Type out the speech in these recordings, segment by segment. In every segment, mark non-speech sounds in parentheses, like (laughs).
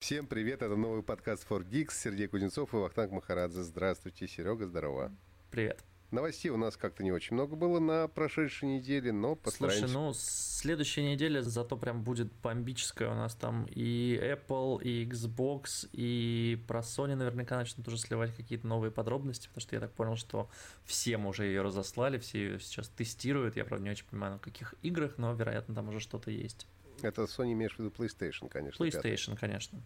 Всем привет, это новый подкаст For Geeks, Сергей Кузнецов и Вахтанг Махарадзе. Здравствуйте, Серега, здорово. Привет. Новостей у нас как-то не очень много было на прошедшей неделе, но постараемся... Слушай, ну, следующая неделя зато прям будет бомбическая. У нас там и Apple, и Xbox, и про Sony наверняка начнут уже сливать какие-то новые подробности, потому что я так понял, что всем уже ее разослали, все ее сейчас тестируют. Я, правда, не очень понимаю, на каких играх, но, вероятно, там уже что-то есть. Это Sony имеешь в виду PlayStation, конечно. PlayStation, 5. конечно.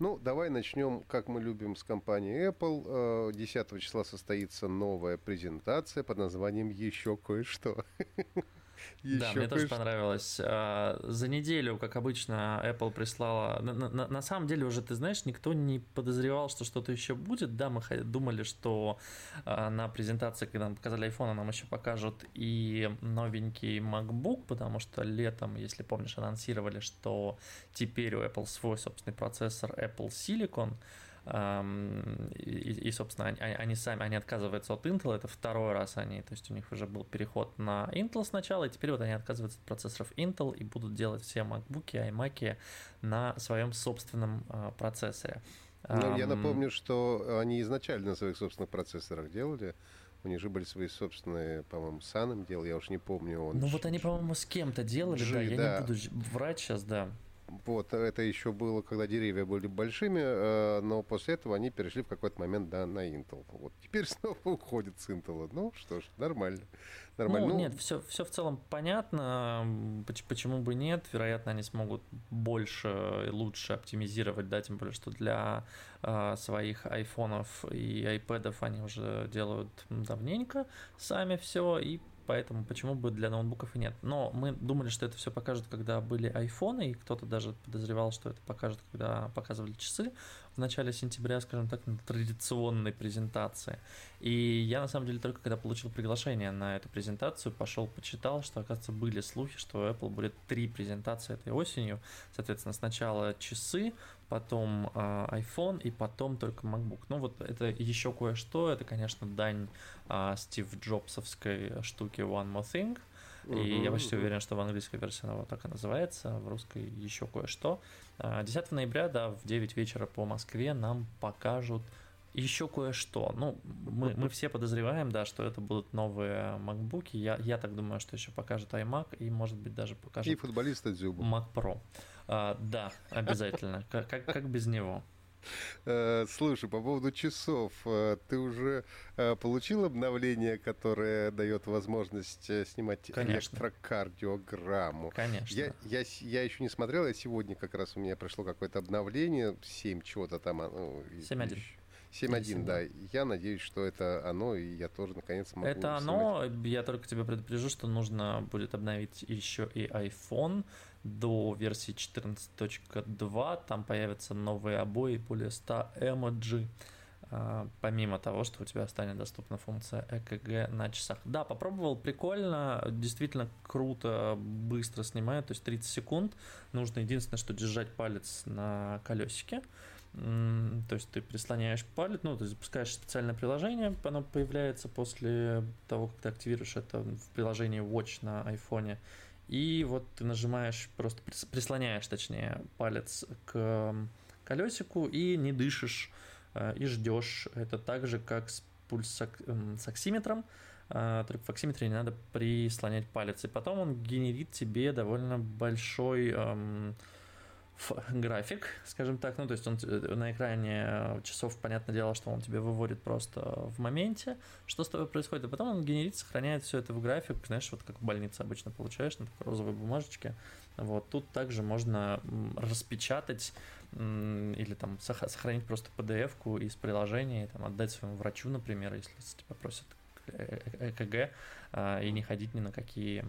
Ну, давай начнем, как мы любим, с компании Apple. 10 э, числа состоится новая презентация под названием «Еще кое-что». (laughs) Еще да, мне тоже понравилось. А, за неделю, как обычно, Apple прислала... На, на, на самом деле уже, ты знаешь, никто не подозревал, что что-то еще будет. Да, мы думали, что а, на презентации, когда нам показали iPhone, нам еще покажут и новенький MacBook, потому что летом, если помнишь, анонсировали, что теперь у Apple свой собственный процессор Apple Silicon. И, и, собственно, они, они сами, они отказываются от Intel, это второй раз они, то есть у них уже был переход на Intel сначала, и теперь вот они отказываются от процессоров Intel и будут делать все MacBook, iMac на своем собственном а, процессоре. Ну, я напомню, что они изначально на своих собственных процессорах делали. У них же были свои собственные, по-моему, Саном делал, я уж не помню. Он ну вот они, по-моему, с кем-то делали, G, да, я да. не буду врать сейчас, да. Вот, это еще было, когда деревья были большими, э, но после этого они перешли в какой-то момент да, на Intel. Вот теперь (laughs) снова уходит с Intel. Ну что ж, нормально. нормально. Ну, ну, нет, все, все в целом понятно. Почему бы нет? Вероятно, они смогут больше и лучше оптимизировать, да, тем более, что для э, своих айфонов и айпэдов они уже делают давненько сами все, и поэтому почему бы для ноутбуков и нет. Но мы думали, что это все покажут, когда были айфоны, и кто-то даже подозревал, что это покажут, когда показывали часы в начале сентября, скажем так, на традиционной презентации. И я, на самом деле, только когда получил приглашение на эту презентацию, пошел, почитал, что, оказывается, были слухи, что Apple будет три презентации этой осенью. Соответственно, сначала часы, потом э, iPhone и потом только MacBook. Ну вот это еще кое-что, это, конечно, дань э, Стив Джобсовской штуки One More Thing. И я почти уверен, что в английской версии она вот так и называется, в русской еще кое-что. 10 ноября, да, в 9 вечера по Москве нам покажут еще кое-что. Ну, мы, мы все подозреваем, да, что это будут новые MacBook. Я, я так думаю, что еще покажет iMac и, может быть, даже покажет... И футболиста Дзюбу. Mac Pro. А, да, обязательно. Как, как, как без него? Э, слушай, по поводу часов, э, ты уже э, получил обновление, которое дает возможность снимать Конечно. электрокардиограмму? Конечно. Я, я, я еще не смотрел, я сегодня как раз у меня прошло какое-то обновление, 7 чего-то там. 7.1. 7.1, да. Я надеюсь, что это оно, и я тоже наконец смогу. Это оно. Я только тебя предупрежу, что нужно будет обновить еще и iPhone до версии 14.2. Там появятся новые обои, более 100 эмоджи помимо того, что у тебя станет доступна функция ЭКГ на часах. Да, попробовал, прикольно, действительно круто, быстро снимает, то есть 30 секунд. Нужно единственное, что держать палец на колесике. То есть ты прислоняешь палец, ну, ты запускаешь специальное приложение, оно появляется после того, как ты активируешь это в приложении Watch на айфоне. И вот ты нажимаешь, просто прислоняешь, точнее, палец к колесику и не дышишь, э, и ждешь. Это так же, как с пульсоксиметром, э, только в оксиметре не надо прислонять палец. И потом он генерит тебе довольно большой график, скажем так, ну, то есть он э, на экране э, часов, понятное дело, что он тебе выводит просто в моменте, что с тобой происходит, а потом он генерит, сохраняет все это в график, знаешь, вот как в больнице обычно получаешь на такой розовой бумажечке, вот, тут также можно распечатать или там сохранить просто PDF-ку из приложения и там отдать своему врачу, например, если тебя просят ЭКГ, а, и не ходить ни на какие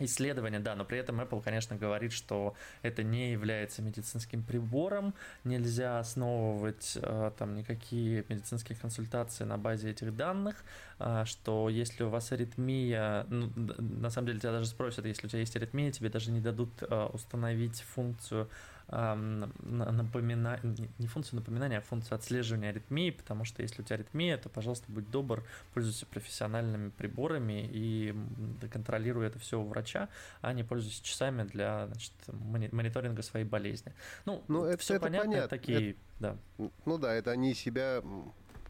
исследования, да, но при этом Apple, конечно, говорит, что это не является медицинским прибором, нельзя основывать э, там никакие медицинские консультации на базе этих данных, э, что если у вас аритмия, ну, на самом деле тебя даже спросят, если у тебя есть аритмия, тебе даже не дадут э, установить функцию напоминания, не функцию напоминания, а функцию отслеживания аритмии, потому что если у тебя аритмия, то, пожалуйста, будь добр, пользуйся профессиональными приборами и контролируй это все у врача, а не пользуйся часами для значит, мониторинга своей болезни. Ну, ну это, все это понятно, понятно. такие, это, да. Ну да, это они себя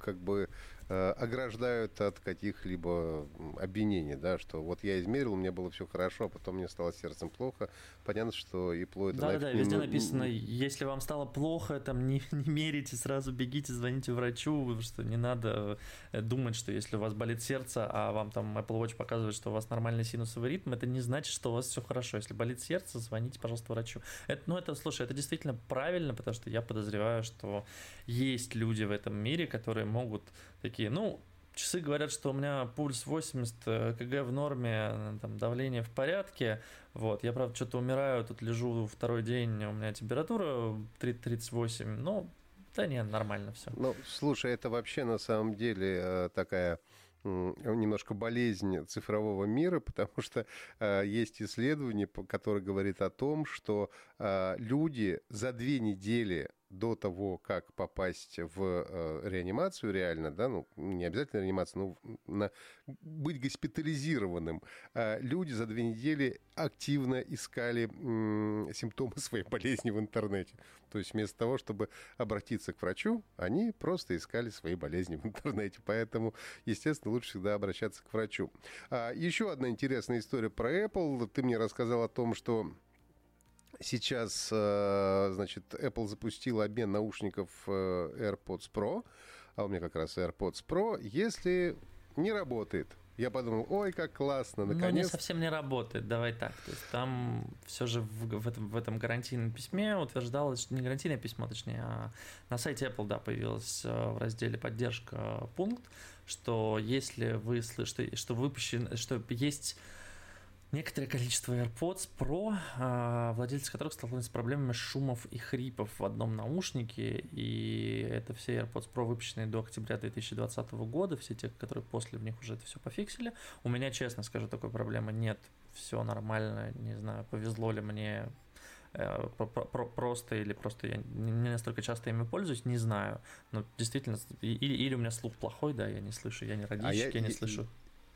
как бы ограждают от каких-либо обвинений, да, что вот я измерил, у меня было все хорошо, а потом мне стало сердцем плохо. Понятно, что и пло это... Да, да, везде написано, если вам стало плохо, там (laughs) не, не мерите, сразу бегите, звоните врачу, что не надо э, думать, что если у вас болит сердце, а вам там Apple Watch показывает, что у вас нормальный синусовый ритм, это не значит, что у вас все хорошо. Если болит сердце, звоните, пожалуйста, врачу. Это, ну, это, слушай, это действительно правильно, потому что я подозреваю, что есть люди в этом мире, которые могут такие, ну, часы говорят, что у меня пульс 80 э, кг в норме, э, там, давление в порядке, вот, я, правда, что-то умираю, тут лежу второй день, у меня температура 38, ну, да нет, нормально все. Ну, слушай, это вообще на самом деле э, такая немножко болезнь цифрового мира, (laughs) потому что э, есть исследование, которое говорит о том, что э, люди за две недели до того, как попасть в э, реанимацию реально, да, ну, не обязательно реанимацию, но на, быть госпитализированным, э, люди за две недели активно искали симптомы (laughs) своей болезни в интернете. То есть вместо того, чтобы обратиться к врачу, они просто искали свои болезни в интернете. Поэтому, естественно, лучше всегда обращаться к врачу. А, еще одна интересная история про Apple. Ты мне рассказал о том, что Сейчас, э, значит, Apple запустил обмен наушников э, AirPods Pro, а у меня как раз AirPods Pro, если не работает. Я подумал, ой, как классно, наконец. Ну, не совсем не работает, давай так. То есть там все же в, в, этом, в этом гарантийном письме утверждалось, что не гарантийное письмо, точнее, а на сайте Apple, да, появилось э, в разделе поддержка пункт, что если вы слышите, что выпущен, что есть Некоторое количество AirPods Pro, а, владельцы которых столкнулись с проблемами шумов и хрипов в одном наушнике, и это все AirPods Pro, выпущенные до октября 2020 года, все те, которые после в них уже это все пофиксили. У меня, честно скажу, такой проблемы нет, все нормально, не знаю, повезло ли мне э, просто или просто я не настолько часто ими пользуюсь, не знаю. Но действительно, или, или у меня слух плохой, да, я не слышу, я не радищик, а я, я не слышу.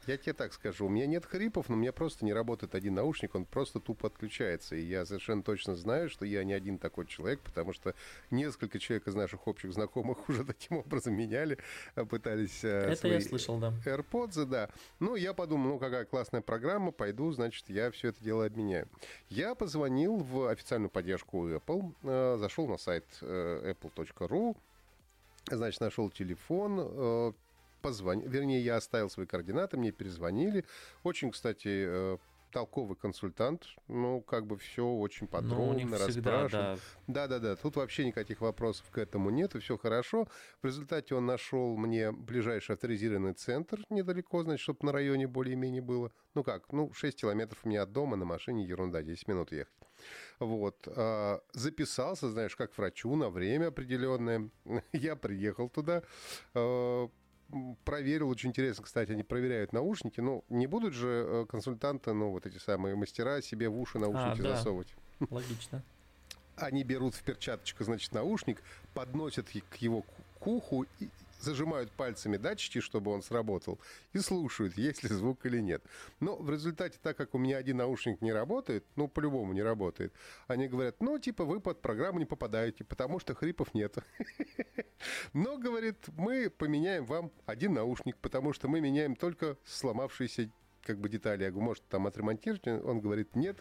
Я тебе так скажу, у меня нет хрипов, но у меня просто не работает один наушник, он просто тупо отключается. И я совершенно точно знаю, что я не один такой человек, потому что несколько человек из наших общих знакомых (laughs) уже таким образом меняли, э, пытались... Э, Это свои я слышал, да. AirPods, да. Ну, я подумал, ну, какая классная программа, пойду, значит, я все это дело обменяю. Я позвонил в официальную поддержку Apple, э, зашел на сайт apple.ru, значит, нашел телефон, позвонил, вернее, я оставил свои координаты, мне перезвонили. Очень, кстати, э, толковый консультант, ну, как бы все очень подробно ну, расспрашивал. Да. да, да, Тут вообще никаких вопросов к этому нет, и все хорошо. В результате он нашел мне ближайший авторизированный центр недалеко, значит, чтобы на районе более-менее было. Ну как, ну, 6 километров у меня от дома на машине, ерунда, 10 минут ехать. Вот. А, записался, знаешь, как врачу на время определенное. (laughs) Я приехал туда, а, проверил, очень интересно, кстати, они проверяют наушники, но не будут же э, консультанты, ну, вот эти самые мастера себе в уши наушники а, да. засовывать. Логично. Они берут в перчаточку, значит, наушник, подносят к его к уху и, зажимают пальцами датчики, чтобы он сработал, и слушают, (laughs) есть ли звук или нет. Но в результате, так как у меня один наушник не работает, ну, по-любому не работает, они говорят, ну, типа, вы под программу не попадаете, потому что хрипов нет. (laughs) Но, говорит, мы поменяем вам один наушник, потому что мы меняем только сломавшиеся как бы детали. Я говорю, может, там отремонтировать? Он говорит, нет,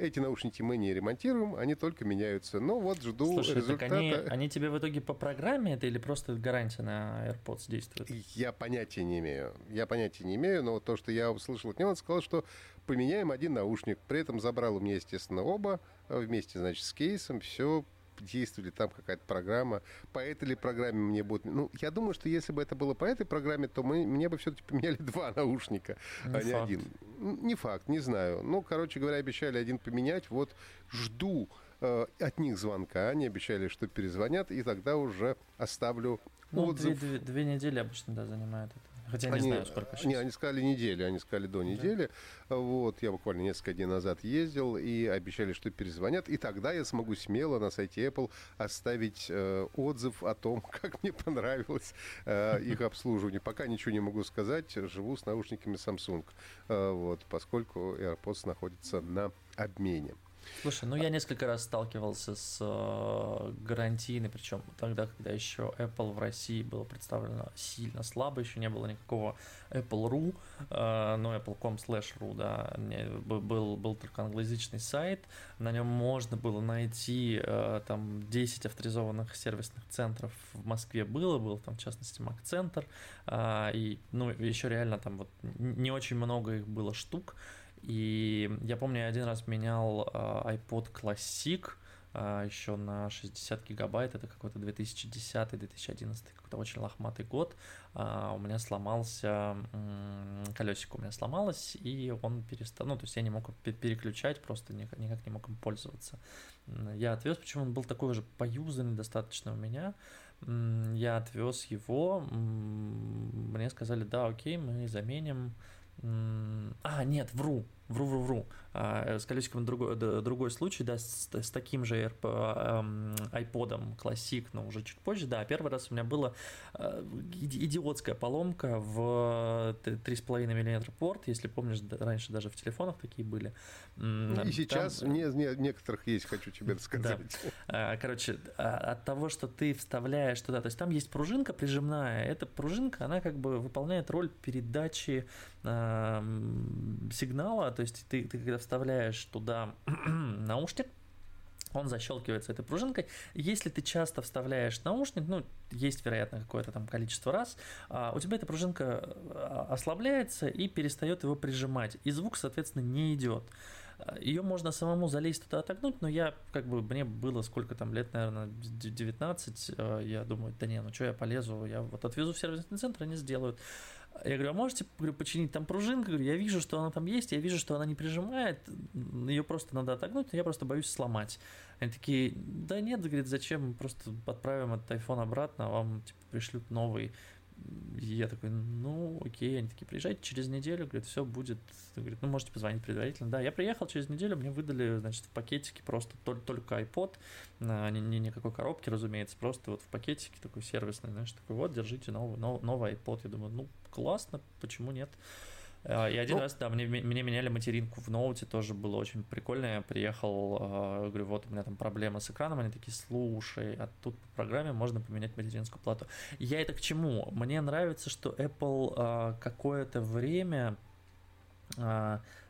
эти наушники мы не ремонтируем, они только меняются. Но вот жду Слушай, результата. Так они, они тебе в итоге по программе это или просто гарантия на AirPods действует? Я понятия не имею. Я понятия не имею, но то, что я услышал от него, он сказал, что поменяем один наушник. При этом забрал у меня, естественно, оба вместе, значит, с кейсом. Все действует ли там какая-то программа, по этой ли программе мне будет... Ну, я думаю, что если бы это было по этой программе, то мы, мне бы все-таки поменяли (laughs) два наушника, не а не один. Не факт, не знаю. Ну, короче говоря, обещали один поменять. Вот жду э, от них звонка. Они обещали, что перезвонят, и тогда уже оставлю ну, отзыв. Две, две, две недели обычно, да, занимает это. Хотя я не знаю, сколько сейчас. Не, они сказали неделю, они сказали до недели. Да. Вот, я буквально несколько дней назад ездил и обещали, что перезвонят. И тогда я смогу смело на сайте Apple оставить э, отзыв о том, (laughs) как мне понравилось э, их обслуживание. Пока ничего не могу сказать, живу с наушниками Samsung, э, вот, поскольку AirPods находится на обмене. Слушай, ну я несколько раз сталкивался с э, гарантийной, причем тогда, когда еще Apple в России было представлено сильно слабо, еще не было никакого Apple.ru, э, ну Apple.com slash ru, да, был, был только англоязычный сайт, на нем можно было найти э, там 10 авторизованных сервисных центров в Москве было, был там в частности Mac-центр, э, и ну еще реально там вот не очень много их было штук, и я помню, я один раз менял uh, iPod Classic uh, еще на 60 гигабайт, это какой-то 2010-2011, какой-то очень лохматый год. Uh, у меня сломался, колесико у меня сломалось, и он перестал, ну, то есть я не мог переключать, просто никак, никак не мог им пользоваться. Я отвез, почему он был такой же поюзанный достаточно у меня, я отвез его, мне сказали, да, окей, мы заменим, а, нет, вру, вру, вру, вру. А, с колесиком другой, другой случай, да, с, с таким же AirP, iPod Classic, но уже чуть позже, да, первый раз у меня была а, идиотская поломка в 3,5 мм порт, если помнишь, раньше даже в телефонах такие были. Ну, и сейчас Там... (laughs) не, не, некоторых есть, хочу тебе рассказать. Да. Короче, от того, что ты вставляешь туда, то есть там есть пружинка прижимная, эта пружинка, она как бы выполняет роль передачи сигнала, то есть ты, ты когда вставляешь туда (clears throat) наушник, он защелкивается этой пружинкой. Если ты часто вставляешь наушник, ну, есть, вероятно, какое-то там количество раз, а, у тебя эта пружинка а, ослабляется и перестает его прижимать, и звук, соответственно, не идет. Ее можно самому залезть туда отогнуть, но я, как бы, мне было сколько там лет, наверное, 19, а, я думаю, да не, ну что я полезу, я вот отвезу в сервисный центр, они сделают. Я говорю, а можете говорю, починить там пружинку? Говорю, я вижу, что она там есть, я вижу, что она не прижимает, ее просто надо отогнуть, но я просто боюсь сломать. Они такие, да нет, говорит, зачем, просто отправим этот iPhone обратно, а вам типа, пришлют новый. Я такой, ну, окей, они такие, приезжайте через неделю, говорит, все будет, говорит, ну, можете позвонить предварительно. Да, я приехал через неделю, мне выдали, значит, в пакетике просто только iPod, а, ни, ни никакой коробки, разумеется, просто вот в пакетике такой сервисный, знаешь, такой, вот, держите новый, новый, новый iPod. Я думаю, ну, классно, почему нет? А, и один ну, раз, да, мне, мне меняли материнку в ноуте, тоже было очень прикольно. Я приехал, а, говорю, вот у меня там проблема с экраном, они такие, слушай, а тут по программе можно поменять материнскую плату. Я это к чему? Мне нравится, что Apple а, какое-то время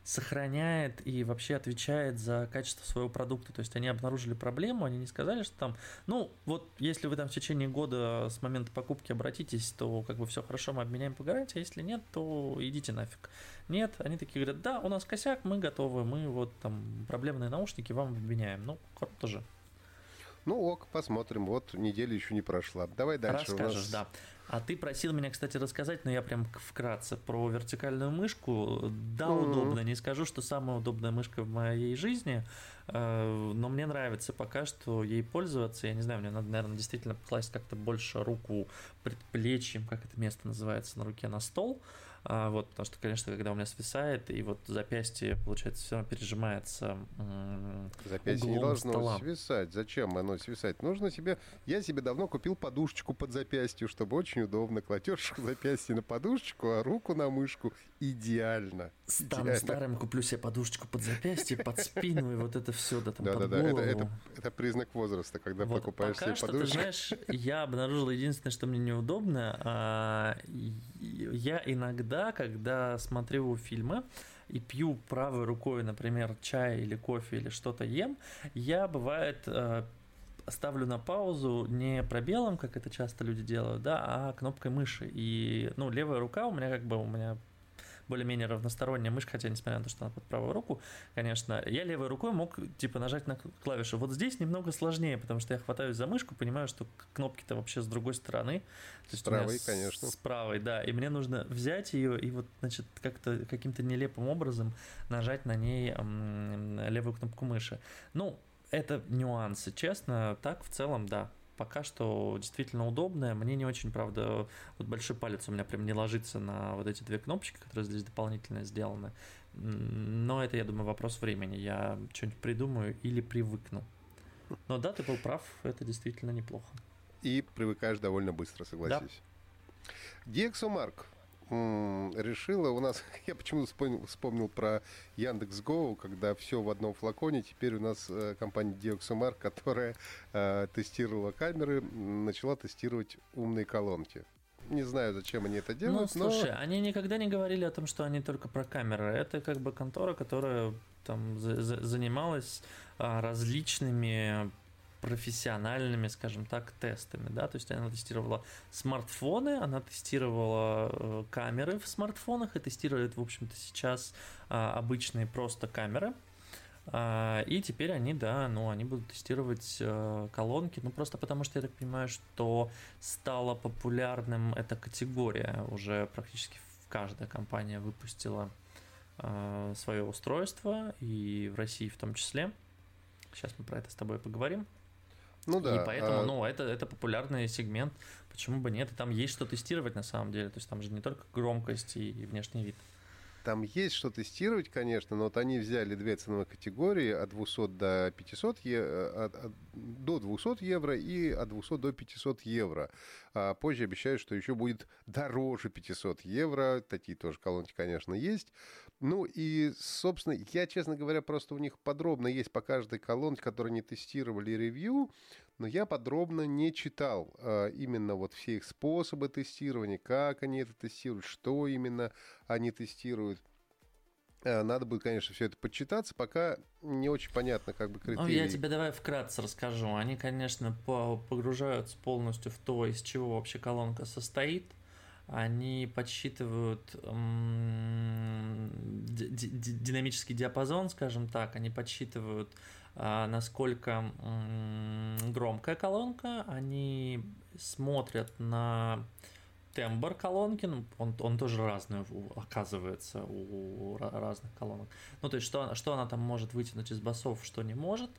сохраняет и вообще отвечает за качество своего продукта. То есть они обнаружили проблему, они не сказали, что там, ну, вот если вы там в течение года с момента покупки обратитесь, то как бы все хорошо, мы обменяем по гарантии, а если нет, то идите нафиг. Нет, они такие говорят, да, у нас косяк, мы готовы, мы вот там проблемные наушники вам обменяем. Ну, круто же. Ну ок, посмотрим. Вот неделя еще не прошла. Давай дальше. Расскажешь, нас... да. А ты просил меня, кстати, рассказать, но я прям вкратце про вертикальную мышку. Да, mm-hmm. удобно. Не скажу, что самая удобная мышка в моей жизни, э, но мне нравится пока что ей пользоваться. Я не знаю, мне надо, наверное, действительно класть как-то больше руку предплечьем, как это место называется, на руке на стол. А, вот, потому что, конечно, когда у меня свисает, и вот запястье, получается, все равно пережимается Запястье не должно стола. свисать. Зачем оно свисать? Нужно себе... Я себе давно купил подушечку под запястье, чтобы очень удобно. Кладешь запястье на подушечку, а руку на мышку. Идеально. Идеально. старым, куплю себе подушечку под запястье, под спину, и вот это все, да, там, да, под да, голову. Да, это, это, это признак возраста, когда вот покупаешь себе что, подушечку. ты знаешь, я обнаружил единственное, что мне неудобно. Я иногда, когда смотрю фильмы и пью правой рукой, например, чай или кофе или что-то ем, я бывает э, ставлю на паузу не пробелом, как это часто люди делают, да, а кнопкой мыши. И, ну, левая рука у меня как бы, у меня более-менее равносторонняя мышь, хотя несмотря на то, что она под правую руку, конечно, я левой рукой мог типа нажать на клавишу. Вот здесь немного сложнее, потому что я хватаюсь за мышку, понимаю, что кнопки-то вообще с другой стороны. То с правой, конечно. С правой, да. И мне нужно взять ее и вот, значит, как-то каким-то нелепым образом нажать на ней левую кнопку мыши. Ну, это нюансы, честно. Так, в целом, да, пока что действительно удобная. Мне не очень, правда, вот большой палец у меня прям не ложится на вот эти две кнопочки, которые здесь дополнительно сделаны. Но это, я думаю, вопрос времени. Я что-нибудь придумаю или привыкну. Но да, ты был прав, это действительно неплохо. И привыкаешь довольно быстро, согласись. Да. DxOMark решила у нас, (laughs) я почему-то вспомнил, вспомнил про Яндекс.Го, когда все в одном флаконе, теперь у нас э, компания DxOMark, которая э, тестировала камеры, начала тестировать умные колонки. Не знаю, зачем они это делают. Ну, слушай, но... они никогда не говорили о том, что они только про камеры. Это как бы контора, которая там за- за- занималась а, различными профессиональными, скажем так, тестами, да, то есть она тестировала смартфоны, она тестировала э, камеры в смартфонах и тестирует, в общем-то, сейчас а, обычные просто камеры, а, и теперь они, да, ну, они будут тестировать э, колонки, ну, просто потому что я так понимаю, что стала популярным эта категория, уже практически каждая компания выпустила э, свое устройство, и в России в том числе. Сейчас мы про это с тобой поговорим. Ну да. И поэтому, а... ну, это, это популярный сегмент. Почему бы нет? И там есть что тестировать на самом деле. То есть там же не только громкость и внешний вид. Там есть что тестировать, конечно, но вот они взяли две ценовые категории от 200 до 500 евро, от, от, до 200 евро и от 200 до 500 евро. А позже обещают, что еще будет дороже 500 евро. Такие тоже колонки, конечно, есть. Ну и, собственно, я, честно говоря, просто у них подробно есть по каждой колонке, которые они тестировали ревью, но я подробно не читал а, именно вот все их способы тестирования, как они это тестируют, что именно они тестируют. А, надо будет, конечно, все это почитаться, пока не очень понятно, как бы критерии. Ну, я тебе давай вкратце расскажу. Они, конечно, погружаются полностью в то, из чего вообще колонка состоит – они подсчитывают динамический диапазон, скажем так, они подсчитывают, а, насколько громкая колонка, они смотрят на тембр колонки, ну, он, он тоже разный оказывается у разных колонок. Ну, то есть, что, что она там может вытянуть из басов, что не может,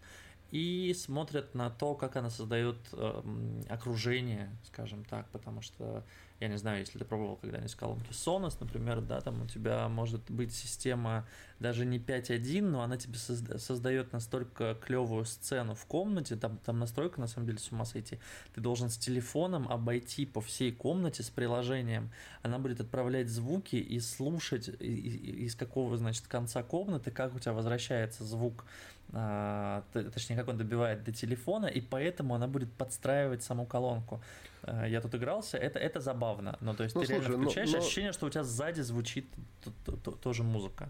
и смотрят на то, как она создает э, окружение, скажем так, потому что я не знаю, если ты пробовал когда-нибудь колонки Sonos, например, да, там у тебя может быть система даже не 5.1, но она тебе создает настолько клевую сцену в комнате, там, там настройка на самом деле с ума сойти. Ты должен с телефоном обойти по всей комнате с приложением. Она будет отправлять звуки и слушать из какого, значит, конца комнаты, как у тебя возвращается звук точнее, как он добивает до телефона, и поэтому она будет подстраивать саму колонку. А, я тут игрался, это, это забавно. Ну, то есть ну, ты слушай, реально включаешь, но, но... ощущение, что у тебя сзади звучит тоже музыка.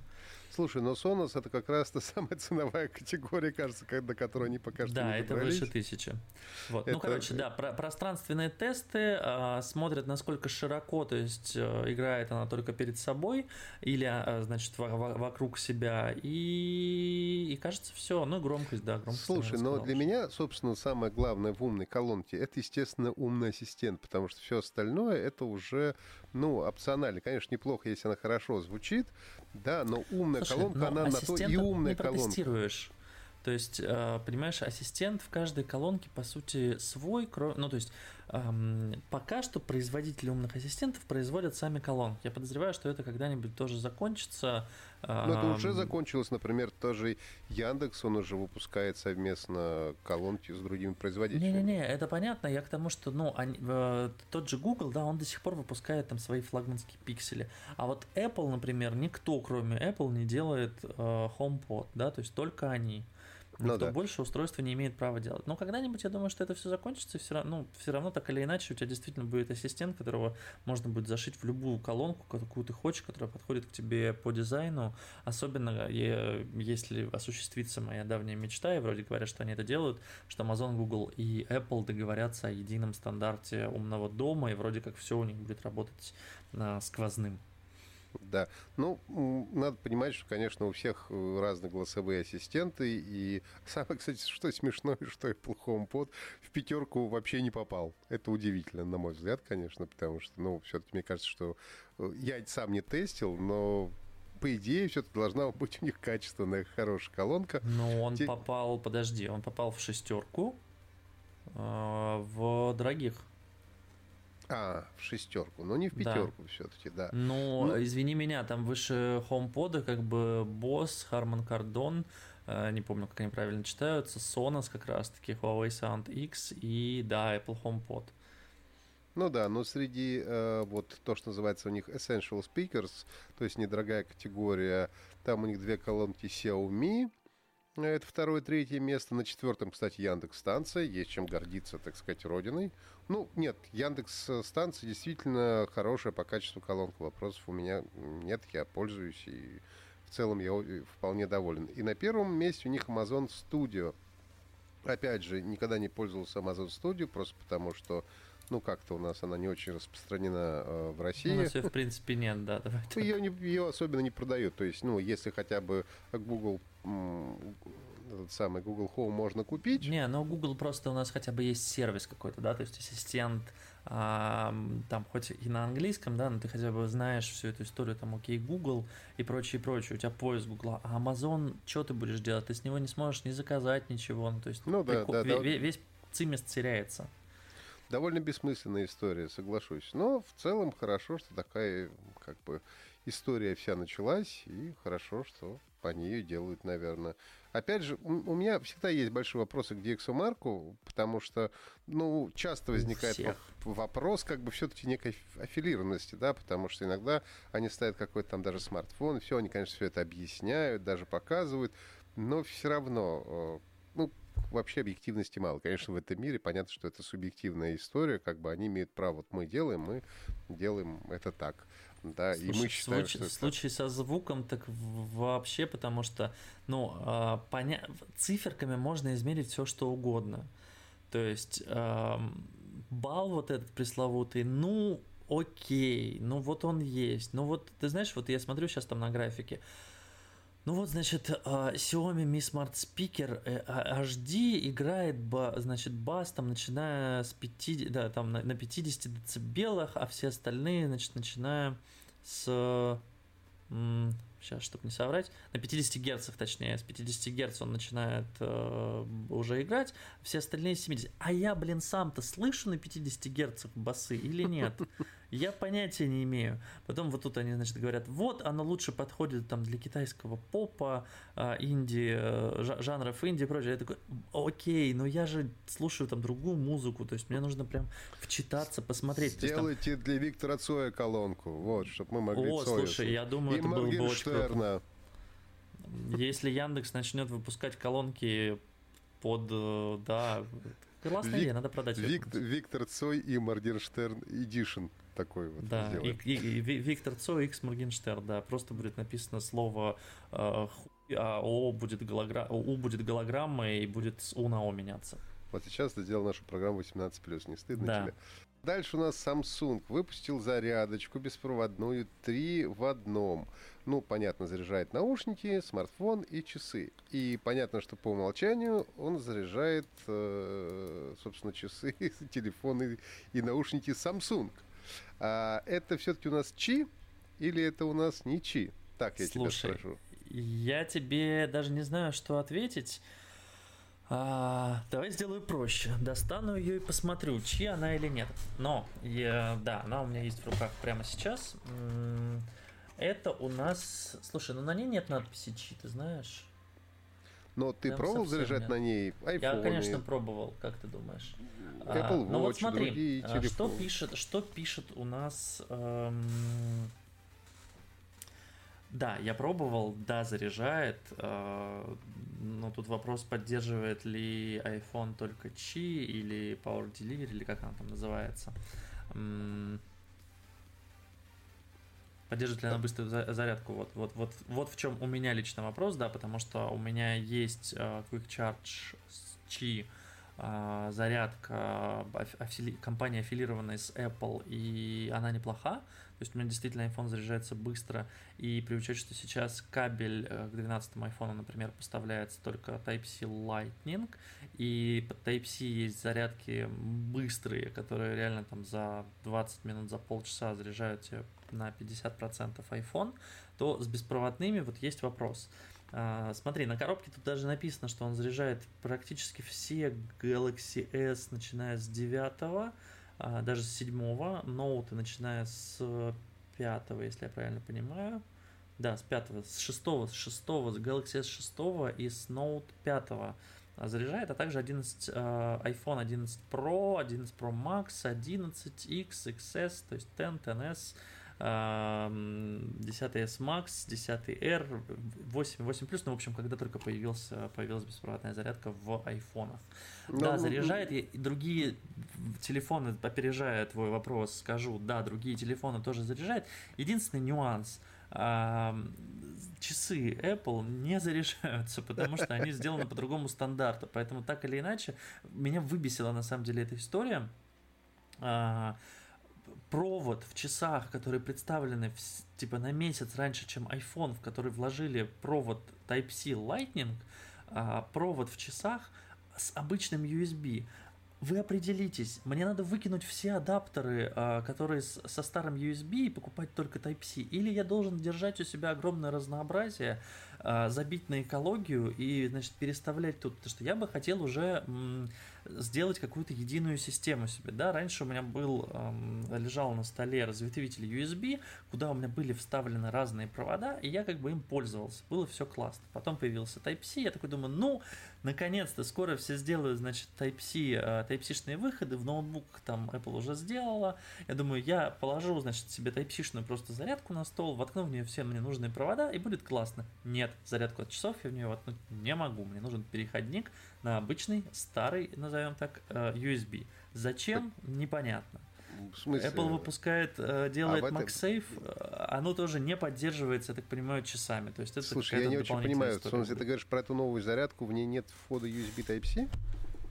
Слушай, но Sonos это как раз та самая ценовая категория, кажется, до которой они пока что Да, это выше тысячи. Вот. Ну, это... Ну, короче, да, про пространственные тесты а, смотрят, насколько широко, то есть а, играет она только перед собой или, а, значит, вокруг себя. И, и кажется, все. Ну, громкость, да, громкость. Слушай, но для меня, собственно, самое главное в умной колонке это, естественно, умный ассистент, потому что все остальное это уже, ну, опционально. Конечно, неплохо, если она хорошо звучит, да, но умная Слушай, колонка, она на то и умная не колонка. То есть, э, понимаешь, ассистент в каждой колонке, по сути, свой, ну, то есть, пока что производители умных ассистентов производят сами колонки. Я подозреваю, что это когда-нибудь тоже закончится. Ну, это уже закончилось, например, тоже Яндекс, он уже выпускает совместно колонки с другими производителями. Не-не-не, это понятно. Я к тому, что, ну, они, э, тот же Google, да, он до сих пор выпускает там свои флагманские пиксели. А вот Apple, например, никто, кроме Apple, не делает э, HomePod, да, то есть только они. Никто ну, да. больше устройства не имеет права делать. Но когда-нибудь я думаю, что это все закончится, и все равно, ну, все равно так или иначе у тебя действительно будет ассистент, которого можно будет зашить в любую колонку, какую ты хочешь, которая подходит к тебе по дизайну. Особенно если осуществится моя давняя мечта, и вроде говорят, что они это делают, что Amazon, Google и Apple договорятся о едином стандарте умного дома, и вроде как все у них будет работать на сквозным. Да. Ну, надо понимать, что, конечно, у всех э, разные голосовые ассистенты. И (laughs) самое, кстати, что смешное, (laughs) что Apple HomePod в пятерку вообще не попал. Это удивительно, на мой взгляд, конечно, потому что, ну, все-таки мне кажется, что э, я сам не тестил, но по идее, все-таки должна (laughs) быть у них качественная, хорошая колонка. Но он Те... попал, подожди, он попал в шестерку, э, в дорогих. А, в шестерку, но не в пятерку да. все-таки, да. Но, ну, извини меня, там выше HomePod как бы Boss, Harman Kardon, э, не помню, как они правильно читаются, Sonos как раз-таки, Huawei Sound X и, да, Apple HomePod. Ну да, но среди э, вот то, что называется у них Essential Speakers, то есть недорогая категория, там у них две колонки Xiaomi, это второе, третье место. На четвертом, кстати, Яндекс станция. Есть чем гордиться, так сказать, родиной. Ну, нет, Яндекс станция действительно хорошая по качеству колонка. Вопросов у меня нет, я пользуюсь и в целом я вполне доволен. И на первом месте у них Amazon Studio. Опять же, никогда не пользовался Amazon Studio, просто потому что ну, как-то у нас она не очень распространена э, в России. У нас ее, в принципе, нет, да. Давай ее, не, ее особенно не продают. То есть, ну, если хотя бы Google этот самый Google Home можно купить. Не, но Google просто у нас хотя бы есть сервис какой-то, да, то есть ассистент а, там хоть и на английском, да, но ты хотя бы знаешь всю эту историю, там, окей, Google и прочее, прочее, у тебя поиск Google, а Amazon, что ты будешь делать? Ты с него не сможешь не заказать ничего, ну, то есть ну, да, да, весь, да. весь цимес теряется довольно бессмысленная история, соглашусь. Но в целом хорошо, что такая как бы история вся началась, и хорошо, что по ней делают, наверное. Опять же, у меня всегда есть большие вопросы к DxO Марку, потому что, ну, часто возникает вопрос, как бы все-таки некой аффилированности, да, потому что иногда они ставят какой-то там даже смартфон, все, они, конечно, все это объясняют, даже показывают, но все равно, э, ну, вообще объективности мало. Конечно, в этом мире понятно, что это субъективная история, как бы они имеют право, вот мы делаем, мы делаем это так. Да, Слушай, и мы считаем, случай, что в случае со звуком так вообще, потому что, ну, э, поня... циферками можно измерить все, что угодно. То есть балл вот этот пресловутый, ну, окей, ну вот он есть. Ну вот, ты знаешь, вот я смотрю сейчас там на графике, ну вот, значит, а, Xiaomi Mi Smart Speaker HD э, играет, значит, бас там начиная с 50, да, там на 50 децибелах, а все остальные, значит, начиная с сейчас, чтобы не соврать, на 50 герцах, точнее, с 50 герц он начинает э, уже играть, все остальные 70. А я, блин, сам-то слышу на 50 герцах басы или нет? Я понятия не имею. Потом вот тут они, значит, говорят, вот оно лучше подходит там для китайского попа, э, инди, э, жанров инди и прочее. Я такой, окей, но я же слушаю там другую музыку, то есть мне нужно прям вчитаться, посмотреть. Сделайте там... для Виктора Цоя колонку, вот, чтобы мы могли О, Цоя слушай, я думаю, и это было бы очень круто. Если Яндекс начнет выпускать колонки под, э, да, классная Вик, идея, надо продать. Вик, Виктор Цой и Моргенштерн Эдишн такой вот. Да, и, и, и Виктор Цой X Моргенштерн, да, просто будет написано слово э, хуй, а О будет, голограмма, У будет голограмма и будет с У на О меняться. Вот сейчас ты сделал нашу программу 18+, не стыдно да. тебе? Дальше у нас Samsung выпустил зарядочку беспроводную 3 в одном. Ну, понятно, заряжает наушники, смартфон и часы. И понятно, что по умолчанию он заряжает, э, собственно, часы, (laughs) телефоны и наушники Samsung. А это все-таки у нас Чи или это у нас не Чи? Так я Слушай, тебя спрошу. Я тебе даже не знаю, что ответить. А, давай сделаю проще. Достану ее и посмотрю, чья она или нет. Но, я, да, она у меня есть в руках прямо сейчас. Это у нас... Слушай, ну на ней нет надписи чьи, ты знаешь? Но ты Прям пробовал заряжать нет. на ней iPhone? Я, конечно, пробовал, как ты думаешь? Apple Watch, ну вот смотри, а, что пишет, что пишет у нас... Эм... Да, я пробовал, да, заряжает. Э, но тут вопрос, поддерживает ли iPhone только Qi или Power Delivery, или как она там называется. Поддерживает ли она быструю зарядку? Вот, вот, вот, вот в чем у меня лично вопрос, да, потому что у меня есть uh, Quick Charge с Qi uh, зарядка афили, компания аффилированная с Apple, и она неплоха. То есть у меня действительно iPhone заряжается быстро. И при учете, что сейчас кабель э, к 12 iPhone, например, поставляется только Type-C Lightning, и под Type-C есть зарядки быстрые, которые реально там за 20 минут, за полчаса заряжают на 50% iPhone, то с беспроводными вот есть вопрос. А, смотри, на коробке тут даже написано, что он заряжает практически все Galaxy S, начиная с 9, а, даже с 7, ноуты, начиная с 5, если я правильно понимаю. Да, с 5, с 6, с 6, с Galaxy S 6 и с Note 5 заряжает, а также 11, э, iPhone 11 Pro, 11 Pro Max, 11X, XS, то есть 10, XS, 10S Max, 10R, 8, 8 Plus, ну, в общем, когда только появился, появилась беспроводная зарядка в айфонах. Но... Да, ну, заряжает, и другие телефоны, опережая твой вопрос, скажу, да, другие телефоны тоже заряжают. Единственный нюанс – часы Apple не заряжаются, потому что они сделаны по другому стандарту. Поэтому так или иначе, меня выбесила на самом деле эта история. Провод в часах, которые представлены в, типа на месяц раньше, чем iPhone, в который вложили провод Type-C Lightning, а, провод в часах с обычным USB вы определитесь, мне надо выкинуть все адаптеры, а, которые со старым USB и покупать только Type-C, или я должен держать у себя огромное разнообразие, а, забить на экологию и, значит, переставлять тут, потому что я бы хотел уже сделать какую-то единую систему себе, да, раньше у меня был, лежал на столе разветвитель USB, куда у меня были вставлены разные провода, и я как бы им пользовался, было все классно, потом появился Type-C, я такой думаю, ну, наконец-то, скоро все сделают, значит, Type-C, а, Type-C-шные выходы, в ноутбук там Apple уже сделала, я думаю, я положу, значит, себе Type-C-шную просто зарядку на стол, воткну в нее все мне нужные провода, и будет классно. Нет, зарядку от часов я в нее воткнуть не могу, мне нужен переходник на обычный, старый, назовем так, э, USB. Зачем? Непонятно. В смысле? Apple выпускает, э, делает а MagSafe, э, оно тоже не поддерживается, я так понимаю, часами. То есть это Слушай, я не очень понимаю, Солнце, ты говоришь про эту новую зарядку, в ней нет входа USB Type-C?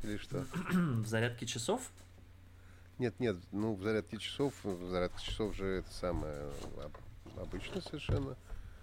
Или что? (clears throat) в зарядке часов? Нет, нет, ну в зарядке часов, в зарядке часов же это самое обычно совершенно.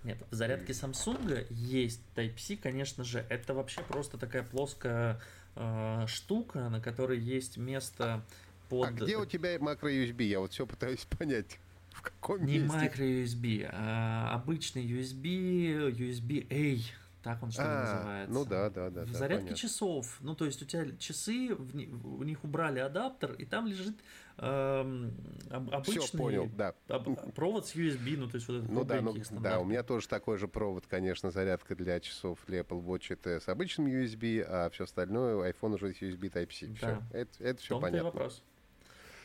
Нет, в зарядке Samsung есть Type-C, конечно же. Это вообще просто такая плоская э, штука, на которой есть место под... А где у тебя макро-USB? Я вот все пытаюсь (laughs) понять. В каком Не месте? микро-USB, а обычный USB, USB-A, так он что ли а, называется. Ну да, да, да. В да, зарядке понятно. часов. Ну, то есть у тебя часы, в, в них убрали адаптер, и там лежит э, обычный Все, понял, да. об, провод с USB, ну, то есть вот этот ну, да, ну, да, у меня тоже такой же провод, конечно, зарядка для часов для Apple Watch это с обычным USB, а все остальное iPhone уже с USB Type-C. Да. Все, это, это все понятно. вопрос.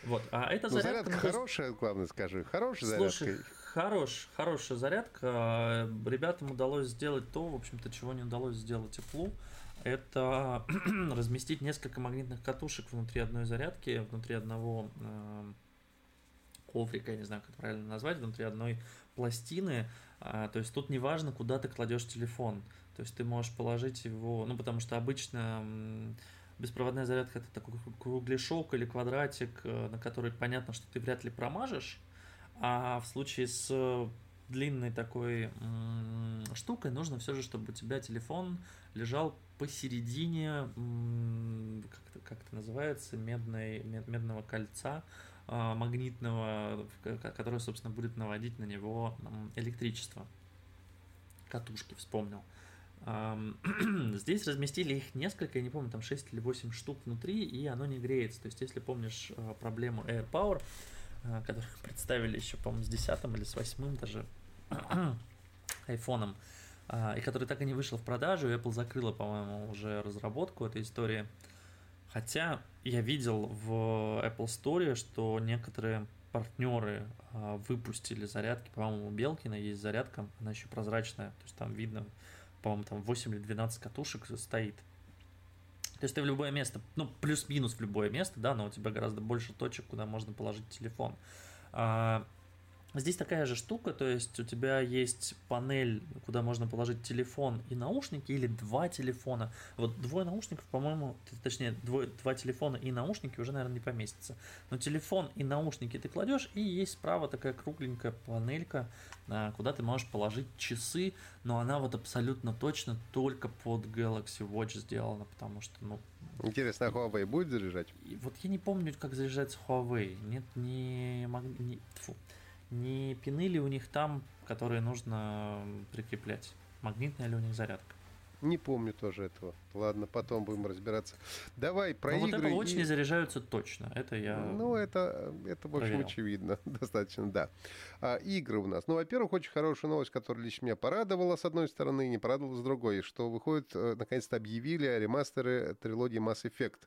Вот, а эта ну, зарядка... зарядка хорошая, главное скажи, хорошая Слушай, зарядка. Хорош, хорошая зарядка. Ребятам удалось сделать то, в общем-то, чего не удалось сделать теплу. Это (clears throat) разместить несколько магнитных катушек внутри одной зарядки, внутри одного э, коврика, я не знаю, как правильно назвать, внутри одной пластины. А, то есть тут не важно, куда ты кладешь телефон. То есть ты можешь положить его, ну потому что обычно беспроводная зарядка это такой кругляшок или квадратик, э, на который понятно, что ты вряд ли промажешь. А в случае с длинной такой штукой нужно все же, чтобы у тебя телефон лежал посередине, как это, как это называется, медной, мед, медного кольца а, магнитного, которое, собственно, будет наводить на него электричество. Катушки, вспомнил. (clears throat) Здесь разместили их несколько, я не помню, там 6 или 8 штук внутри, и оно не греется. То есть, если помнишь а, проблему Air Power, а, который (laughs) представили еще, по-моему, с 10 или с 8 даже (clears throat) айфоном, и который так и не вышел в продажу, Apple закрыла, по-моему, уже разработку этой истории. Хотя я видел в Apple Store, что некоторые партнеры а, выпустили зарядки, по-моему, у Белкина есть зарядка, она еще прозрачная, то есть там видно, по-моему, там 8 или 12 катушек стоит. То есть ты в любое место, ну, плюс-минус в любое место, да, но у тебя гораздо больше точек, куда можно положить телефон. А, Здесь такая же штука, то есть у тебя есть панель, куда можно положить телефон и наушники, или два телефона. Вот двое наушников, по-моему, точнее, двое, два телефона и наушники уже, наверное, не поместится. Но телефон и наушники ты кладешь, и есть справа такая кругленькая панелька, а, куда ты можешь положить часы, но она вот абсолютно точно только под Galaxy Watch сделана, потому что, ну... Интересно, а Huawei будет заряжать? Вот я не помню, как заряжается Huawei. Нет, не... не... Фу не пины ли у них там, которые нужно прикреплять? Магнитная ли у них зарядка? Не помню тоже этого. Ладно, потом будем разбираться. Давай про Но игры. Вот Apple Watch и... не заряжаются точно. Это я. Ну, это, это в общем, очевидно. (laughs) Достаточно, да. А, игры у нас. Ну, во-первых, очень хорошая новость, которая лично меня порадовала, с одной стороны, и не порадовала с другой, что выходит, э, наконец-то объявили о ремастере трилогии Mass Effect.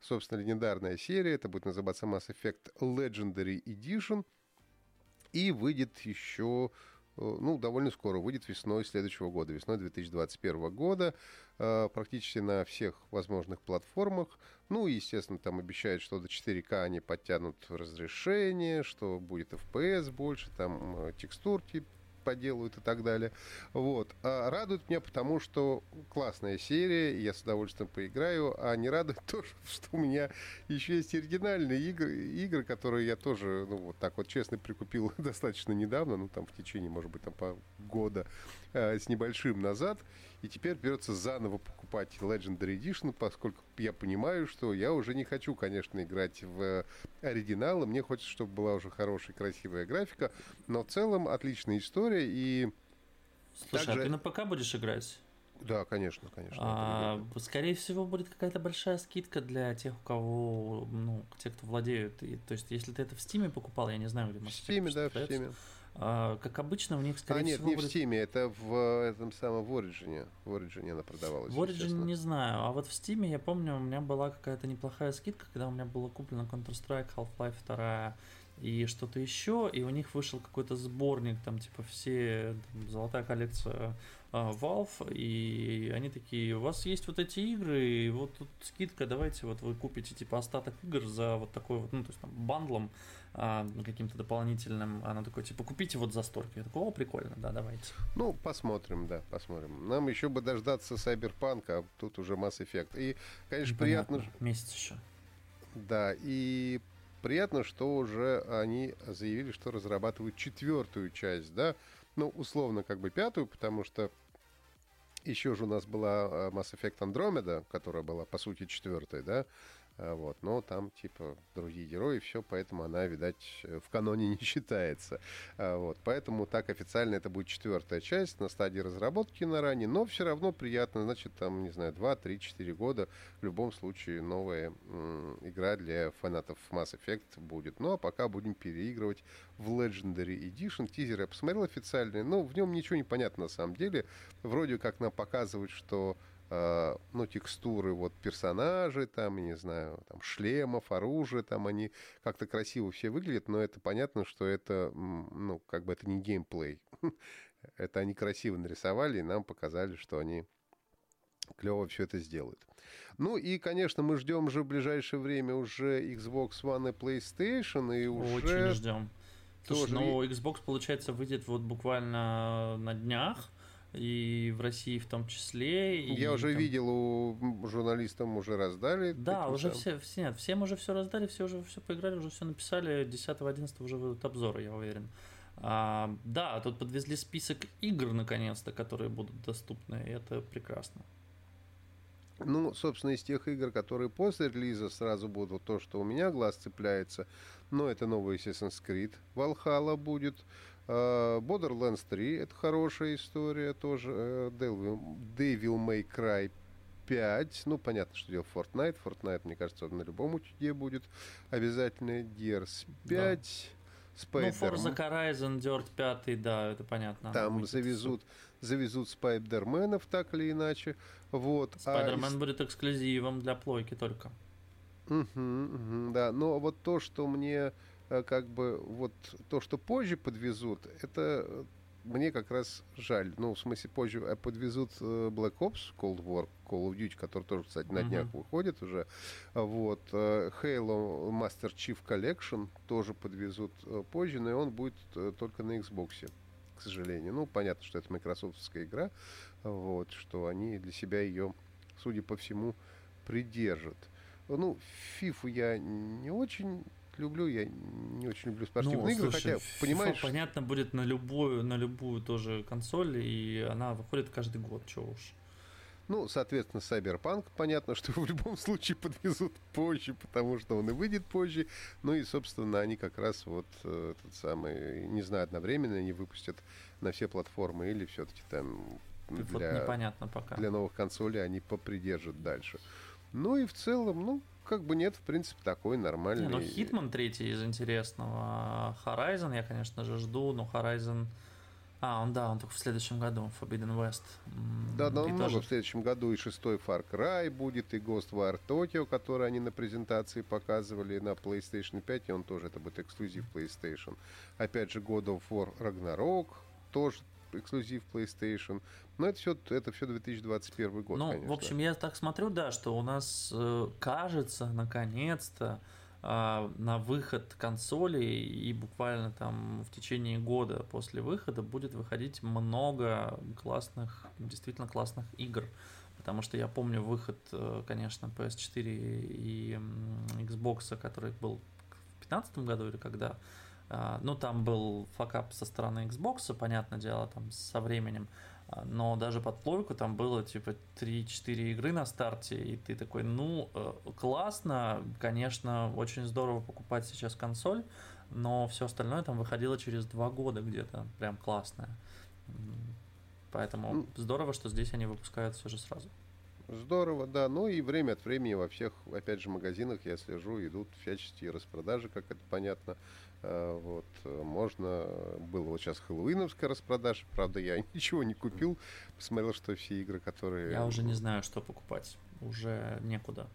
Собственно, легендарная серия. Это будет называться Mass Effect Legendary Edition. И выйдет еще Э, ну, довольно скоро, выйдет весной следующего года, весной 2021 года, э, практически на всех возможных платформах. Ну, естественно, там обещают, что до 4К они подтянут разрешение, что будет FPS больше, там э, текстурки поделают и так далее. Вот. А радует меня, потому что классная серия, я с удовольствием поиграю, а не радует (laughs) то, что у меня еще есть оригинальные игры, игры, которые я тоже, ну, вот так вот честно прикупил (laughs) достаточно недавно, ну, там в течение, может быть, там по года э, с небольшим назад. И теперь придется заново покупать Legendary Edition, поскольку я понимаю, что я уже не хочу, конечно, играть в оригиналы. Мне хочется, чтобы была уже хорошая, красивая графика. Но в целом отличная история. И Слушай, также... а ты на ПК будешь играть? Да, конечно, конечно. А, скорее всего, будет какая-то большая скидка для тех, у кого, ну, те, кто владеют. И, то есть, если ты это в Стиме покупал, я не знаю, где В Стиме, да, в Стиме. А, как обычно, у них, скорее а, нет, всего... не будет... в Steam, это в этом самом в Origin. В Origin она продавалась. В Origin не знаю, а вот в Steam я помню, у меня была какая-то неплохая скидка, когда у меня было куплено Counter-Strike, Half-Life 2 и что-то еще, и у них вышел какой-то сборник, там, типа, все, там, золотая коллекция uh, Valve, и они такие, у вас есть вот эти игры, и вот тут скидка, давайте вот вы купите, типа, остаток игр за вот такой вот, ну, то есть, там, бандлом, а, каким-то дополнительным. Она такой, типа, купите вот за столько. Я такой, о, прикольно, да, давайте. Ну, посмотрим, да, посмотрим. Нам еще бы дождаться Сайберпанка, а тут уже Mass Effect. И, конечно, Непонятно. приятно... Месяц еще. Да, и приятно, что уже они заявили, что разрабатывают четвертую часть, да, ну, условно, как бы пятую, потому что еще же у нас была а, Mass Effect Andromeda, которая была, по сути, четвертой, да, вот, но там, типа, другие герои, все, поэтому она, видать, в каноне не (laughs) считается. А, вот, поэтому так официально это будет четвертая часть на стадии разработки на ранее, но все равно приятно, значит, там, не знаю, 2, 3, 4 года в любом случае новая игра для фанатов Mass Effect будет. Ну, а пока будем переигрывать в Legendary Edition. Тизер я посмотрел официальный, но в нем ничего не понятно на самом деле. Вроде как нам показывают, что Э, ну, текстуры вот персонажей, там, не знаю, там, шлемов, оружия, там они как-то красиво все выглядят, но это понятно, что это, ну, как бы это не геймплей. (laughs) это они красиво нарисовали, и нам показали, что они клево все это сделают. Ну и, конечно, мы ждем уже в ближайшее время уже Xbox One и PlayStation, и уже... Очень ждем. Слушай, ну, Xbox, получается, выйдет вот буквально на днях, и в России в том числе. Я уже там... видел, у журналистам уже раздали. Да, уже все, все, нет, всем уже все раздали, все уже все поиграли, уже все написали. 10-11 уже выйдут обзоры, я уверен. А, да, тут подвезли список игр, наконец-то, которые будут доступны, и это прекрасно. Ну, собственно, из тех игр, которые после релиза сразу будут, то, что у меня глаз цепляется, но это новый Assassin's Creed, Valhalla будет, Borderlands 3 это хорошая история тоже. Э, Devil, Devil May Cry 5. Ну, понятно, что дело Fortnite. Fortnite, мне кажется, на любом утюге будет обязательно. Gears 5. Да. Ну, Forza Horizon, Dirt 5, да, это понятно. Там завезут, завезут Спайдерменов так или иначе. Вот. Спайдермен а будет эксклюзивом для плойки только. Угу, угу, да, но вот то, что мне Э, как бы вот то, что позже подвезут, это э, мне как раз жаль. Ну, в смысле, позже э, подвезут Black Ops, Cold War, Call of Duty, который тоже, кстати, на днях uh-huh. выходит уже. Вот. Halo Master Chief Collection тоже подвезут позже, но и он будет только на Xbox, к сожалению. Ну, понятно, что это майкрософтская игра, вот, что они для себя ее, судя по всему, придержат. Ну, FIFA я не очень люблю, я не очень люблю спортивные ну, игры, слушай, хотя, понимаешь... FIFA, понятно, будет на любую, на любую тоже консоль, и она выходит каждый год, чего уж. Ну, соответственно, Cyberpunk, понятно, (laughs) что в любом случае подвезут позже, потому что он и выйдет позже. Ну и, собственно, они как раз вот этот самый, не знаю, одновременно они выпустят на все платформы или все-таки там для, непонятно пока. для новых консолей они попридержат дальше. Ну и в целом, ну, как бы нет, в принципе, такой нормальный. Не, ну, Hitman третий из интересного. Horizon я, конечно же, жду, но Horizon... А, он, да, он только в следующем году, Forbidden West. Да, да, много тоже... в следующем году и шестой Far Cry будет, и Ghostwire Tokyo, который они на презентации показывали на PlayStation 5, и он тоже, это будет эксклюзив PlayStation. Опять же, God of War Ragnarok, тоже эксклюзив PlayStation. Но это все, это все 2021 год, Ну, конечно. в общем, я так смотрю, да, что у нас э, кажется, наконец-то, э, на выход консоли и буквально там в течение года после выхода будет выходить много классных, действительно классных игр. Потому что я помню выход, э, конечно, PS4 и Xbox, который был в 2015 году или когда, а, ну, там был факап со стороны Xbox, понятное дело, там со временем. А, но даже под плойку там было типа 3-4 игры на старте, и ты такой, ну, э, классно, конечно, очень здорово покупать сейчас консоль, но все остальное там выходило через 2 года где-то, прям классное. Поэтому ну, здорово, что здесь они выпускают все же сразу. Здорово, да. Ну и время от времени во всех, опять же, магазинах я слежу, идут всяческие распродажи, как это понятно. А, вот, можно, было вот сейчас хэллоуиновская распродажа, правда, я (laughs) ничего не купил, посмотрел, что все игры, которые... Я уже не знаю, что покупать, уже некуда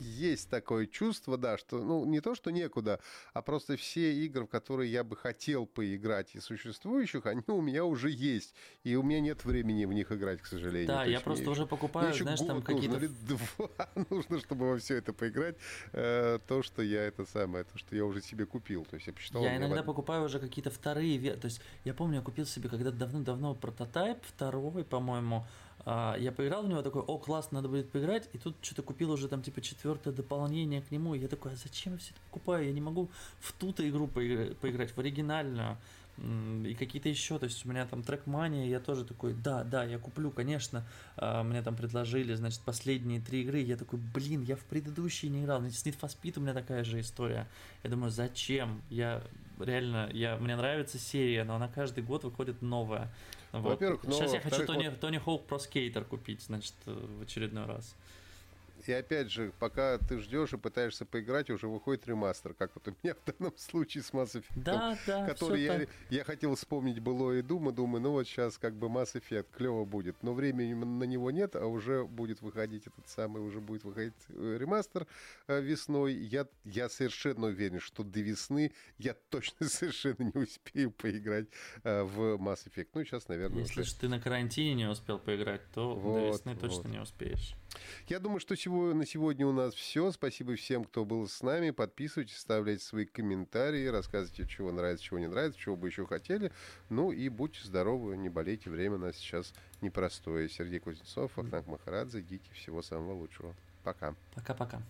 есть такое чувство, да, что, ну, не то, что некуда, а просто все игры, в которые я бы хотел поиграть из существующих, они у меня уже есть. И у меня нет времени в них играть, к сожалению. Да, я просто уже покупаю, Мне знаешь, там какие-то... Два (laughs) нужно, чтобы во все это поиграть. Э, то, что я это самое, то, что я уже себе купил. То есть я посчитал... Я иногда в... покупаю уже какие-то вторые... То есть я помню, я купил себе когда-то давно-давно прототайп второй, по-моему, а, я поиграл в него, такой, о, классно, надо будет поиграть, и тут что-то купил уже там типа четвертое дополнение к нему, и я такой, а зачем я все это покупаю? Я не могу в ту-то игру поиграть, в оригинальную, и какие-то еще, то есть у меня там трекмания, я тоже такой, да, да, я куплю, конечно, а, мне там предложили, значит, последние три игры, я такой, блин, я в предыдущие не играл, с Need for Speed у меня такая же история, я думаю, зачем, я реально, я, мне нравится серия, но она каждый год выходит новая, вот. Во-первых, Сейчас я хочу Тони. Тони Хоук про скейтер купить, значит, в очередной раз. И опять же, пока ты ждешь и пытаешься поиграть, уже выходит ремастер, как вот у меня в данном случае с Mass Effect, да, да, который я, я хотел вспомнить было и Дума, думаю, ну вот сейчас как бы Mass Effect клево будет, но времени на него нет, а уже будет выходить этот самый, уже будет выходить э, ремастер э, весной. Я, я совершенно уверен, что до весны я точно (laughs) совершенно не успею поиграть э, в Mass Effect. Ну, сейчас, наверное, Если уже... ты на карантине не успел поиграть, то вот, до весны точно вот. не успеешь. Я думаю, что сегодня, на сегодня у нас все. Спасибо всем, кто был с нами. Подписывайтесь, оставляйте свои комментарии, рассказывайте, чего нравится, чего не нравится, чего бы еще хотели. Ну и будьте здоровы, не болейте. Время у нас сейчас непростое. Сергей Кузнецов, Ахнак Махарадзе. Идите всего самого лучшего. Пока. Пока-пока.